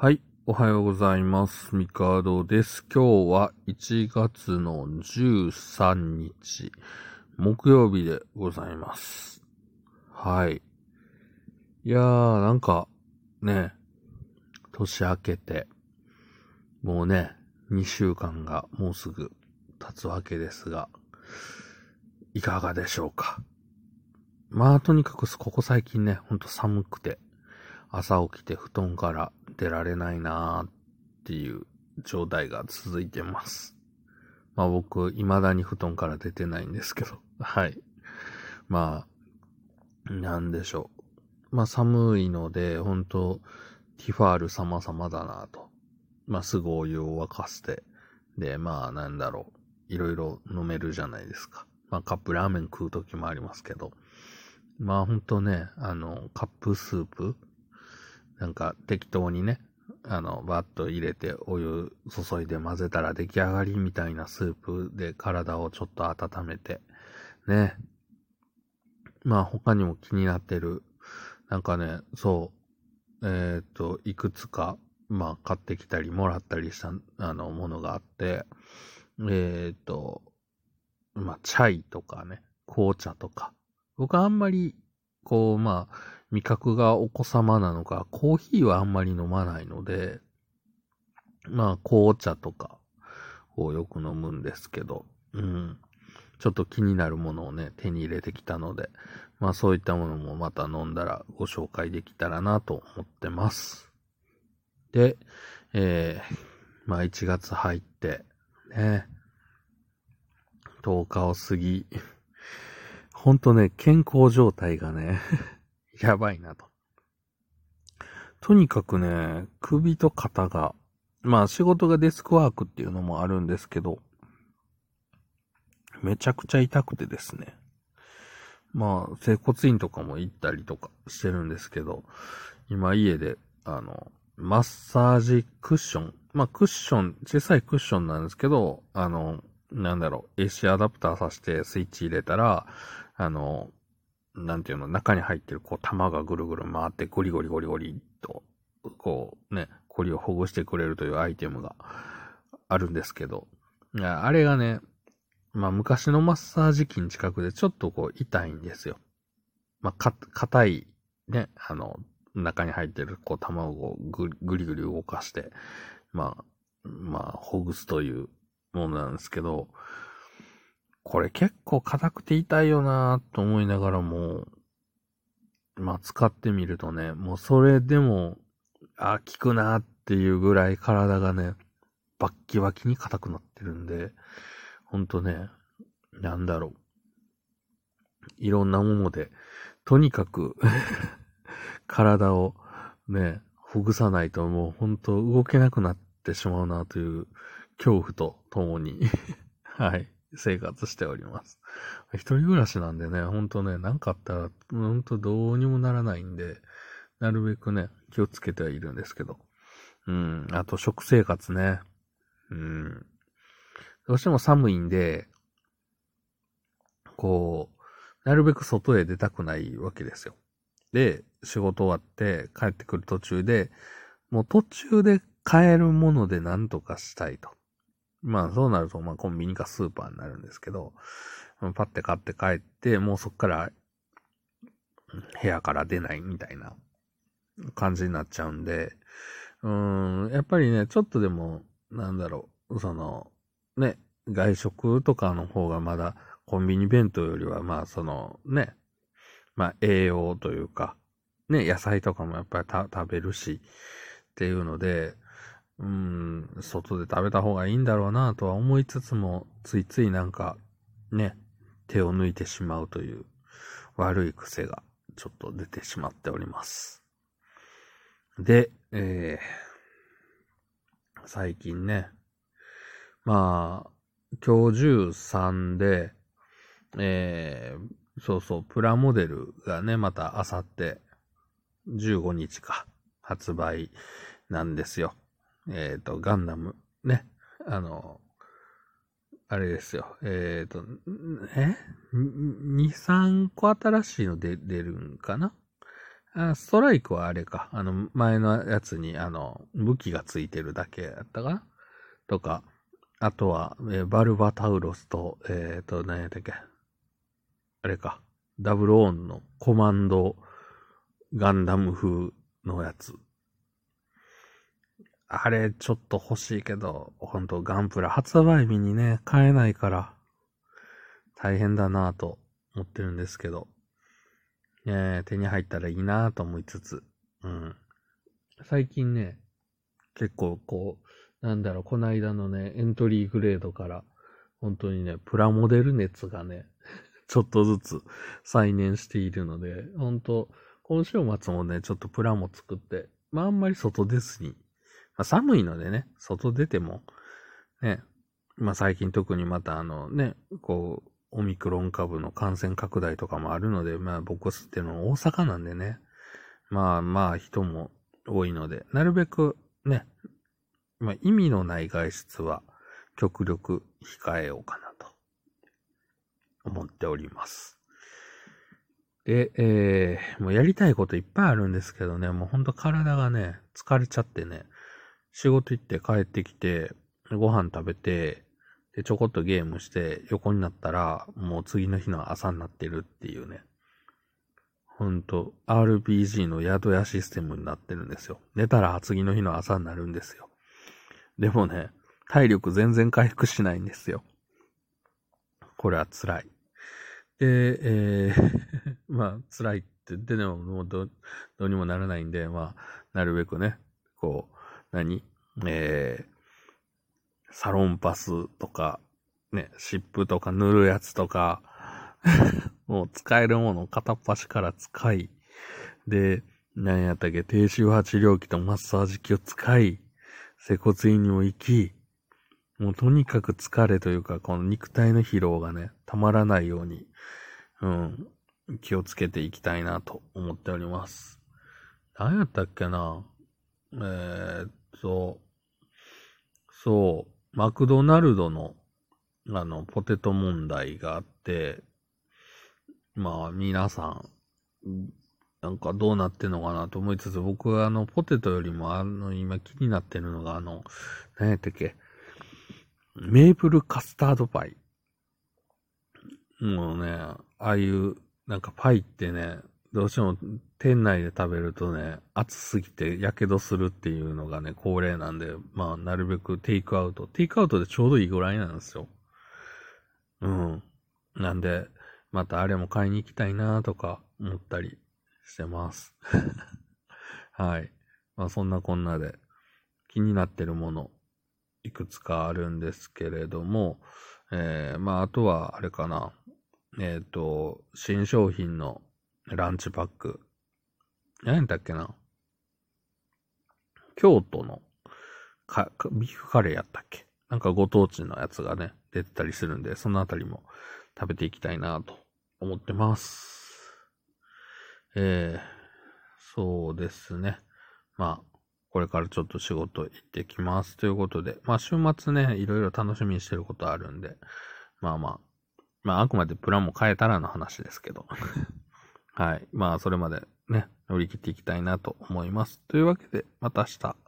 はい。おはようございます。ミカドです。今日は1月の13日、木曜日でございます。はい。いやー、なんか、ね、年明けて、もうね、2週間がもうすぐ経つわけですが、いかがでしょうか。まあ、とにかくここ最近ね、ほんと寒くて、朝起きて布団から出られないなーっていう状態が続いてます。まあ僕、未だに布団から出てないんですけど、はい。まあ、なんでしょう。まあ寒いので、本当ティファール様々だなと。まあすぐお湯を沸かして、で、まあなんだろう。いろいろ飲めるじゃないですか。まあカップラーメン食う時もありますけど。まあほんとね、あの、カップスープなんか適当にね、あの、バッと入れてお湯注いで混ぜたら出来上がりみたいなスープで体をちょっと温めて、ね。まあ他にも気になってる、なんかね、そう、えっ、と、いくつか、まあ買ってきたりもらったりした、あの、ものがあって、えっ、と、まあチャイとかね、紅茶とか。僕はあんまり、こう、まあ、味覚がお子様なのか、コーヒーはあんまり飲まないので、まあ、紅茶とかをよく飲むんですけど、うん。ちょっと気になるものをね、手に入れてきたので、まあそういったものもまた飲んだらご紹介できたらなと思ってます。で、えー、まあ1月入って、ね、10日を過ぎ、ほんとね、健康状態がね、やばいなと。とにかくね、首と肩が、まあ仕事がデスクワークっていうのもあるんですけど、めちゃくちゃ痛くてですね。まあ、整骨院とかも行ったりとかしてるんですけど、今家で、あの、マッサージクッション。まあクッション、小さいクッションなんですけど、あの、なんだろう、AC アダプターさしてスイッチ入れたら、あの、なんていうの、中に入ってる、こう、玉がぐるぐる回って、ゴリゴリゴリゴリと、こう、ね、コリをほぐしてくれるというアイテムがあるんですけど、あれがね、まあ、昔のマッサージ機の近くでちょっとこう、痛いんですよ。まあ、か、硬い、ね、あの、中に入ってる、こう、卵をぐぐりぐり動かして、まあ、まあ、ほぐすというものなんですけど、これ結構硬くて痛いよなと思いながらも、まあ使ってみるとね、もうそれでも、あ、効くなっていうぐらい体がね、バッキバキに硬くなってるんで、ほんとね、なんだろう。いろんなもので、とにかく 体をね、ほぐさないともうほんと動けなくなってしまうなという恐怖とともに はい。生活しております。一人暮らしなんでね、ほんとね、なんかあったら、ほんとどうにもならないんで、なるべくね、気をつけてはいるんですけど。うん、あと食生活ね。うん。どうしても寒いんで、こう、なるべく外へ出たくないわけですよ。で、仕事終わって帰ってくる途中で、もう途中で買えるもので何とかしたいと。まあそうなると、まあコンビニかスーパーになるんですけど、パッて買って帰って、もうそっから部屋から出ないみたいな感じになっちゃうんで、うん、やっぱりね、ちょっとでも、なんだろう、その、ね、外食とかの方がまだコンビニ弁当よりは、まあそのね、まあ栄養というか、ね、野菜とかもやっぱり食べるし、っていうので、うん、外で食べた方がいいんだろうなとは思いつつも、ついついなんか、ね、手を抜いてしまうという悪い癖がちょっと出てしまっております。で、えー、最近ね、まあ、今日13で、えー、そうそう、プラモデルがね、またあさって15日か、発売なんですよ。えっ、ー、と、ガンダム、ね。あの、あれですよ。えっ、ー、と、え ?2、3個新しいので出るんかな？あストライクはあれか。あの、前のやつに、あの、武器がついてるだけやったかな？とか、あとは、えー、バルバタウロスと、えっ、ー、と、何やったっけ？あれか。ダブルオーンのコマンドガンダム風のやつ。あれ、ちょっと欲しいけど、ほんとガンプラ発売日にね、買えないから、大変だなぁと思ってるんですけど、え手に入ったらいいなぁと思いつつ、うん。最近ね、結構こう、なんだろう、この間のね、エントリーグレードから、本当にね、プラモデル熱がね、ちょっとずつ再燃しているので、本当今週末もね、ちょっとプラモ作って、まああんまり外出ずに、まあ寒いのでね、外出ても、ね、まあ最近特にまたあのね、こう、オミクロン株の感染拡大とかもあるので、まあ僕っていうのは大阪なんでね、まあまあ人も多いので、なるべくね、まあ意味のない外出は極力控えようかなと思っております。で、えー、もうやりたいこといっぱいあるんですけどね、もうほんと体がね、疲れちゃってね、仕事行って帰ってきて、ご飯食べて、で、ちょこっとゲームして横になったら、もう次の日の朝になってるっていうね。ほんと、RPG の宿屋システムになってるんですよ。寝たら次の日の朝になるんですよ。でもね、体力全然回復しないんですよ。これは辛い。で、えー まあ、辛いって言ってでも、もうど、どうにもならないんで、まあ、なるべくね、こう、何？えー、サロンパスとか、ね、湿布とか塗るやつとか、もう使えるものを片っ端から使い、で、何やったっけ、低周波治療器とマッサージ機を使い、接骨院にも行き、もうとにかく疲れというか、この肉体の疲労がね、たまらないように、うん、気をつけていきたいなと思っております。何やったっけなえー、と、そう、マクドナルドの、あの、ポテト問題があって、まあ、皆さん、なんかどうなってんのかなと思いつつ、僕はあの、ポテトよりもあの、今気になってるのが、あの、何やったっけ、メープルカスタードパイ。もうね、ああいう、なんかパイってね、どうしても店内で食べるとね、暑すぎて火傷するっていうのがね、恒例なんで、まあ、なるべくテイクアウト。テイクアウトでちょうどいいぐらいなんですよ。うん。なんで、またあれも買いに行きたいなとか思ったりしてます。はい。まあそんなこんなで気になってるものいくつかあるんですけれども、えー、まああとはあれかな。えっ、ー、と、新商品のランチパック。何だったっけな？京都のか、ビーフカレーやったっけ？なんかご当地のやつがね、出てたりするんで、そのあたりも食べていきたいなと思ってます。えー、そうですね。まあ、これからちょっと仕事行ってきます。ということで、まあ週末ね、いろいろ楽しみにしてることあるんで、まあまあ、まああくまでプランも変えたらの話ですけど。はい。まあそれまでね、乗り切っていきたいなと思います。というわけで、また明日。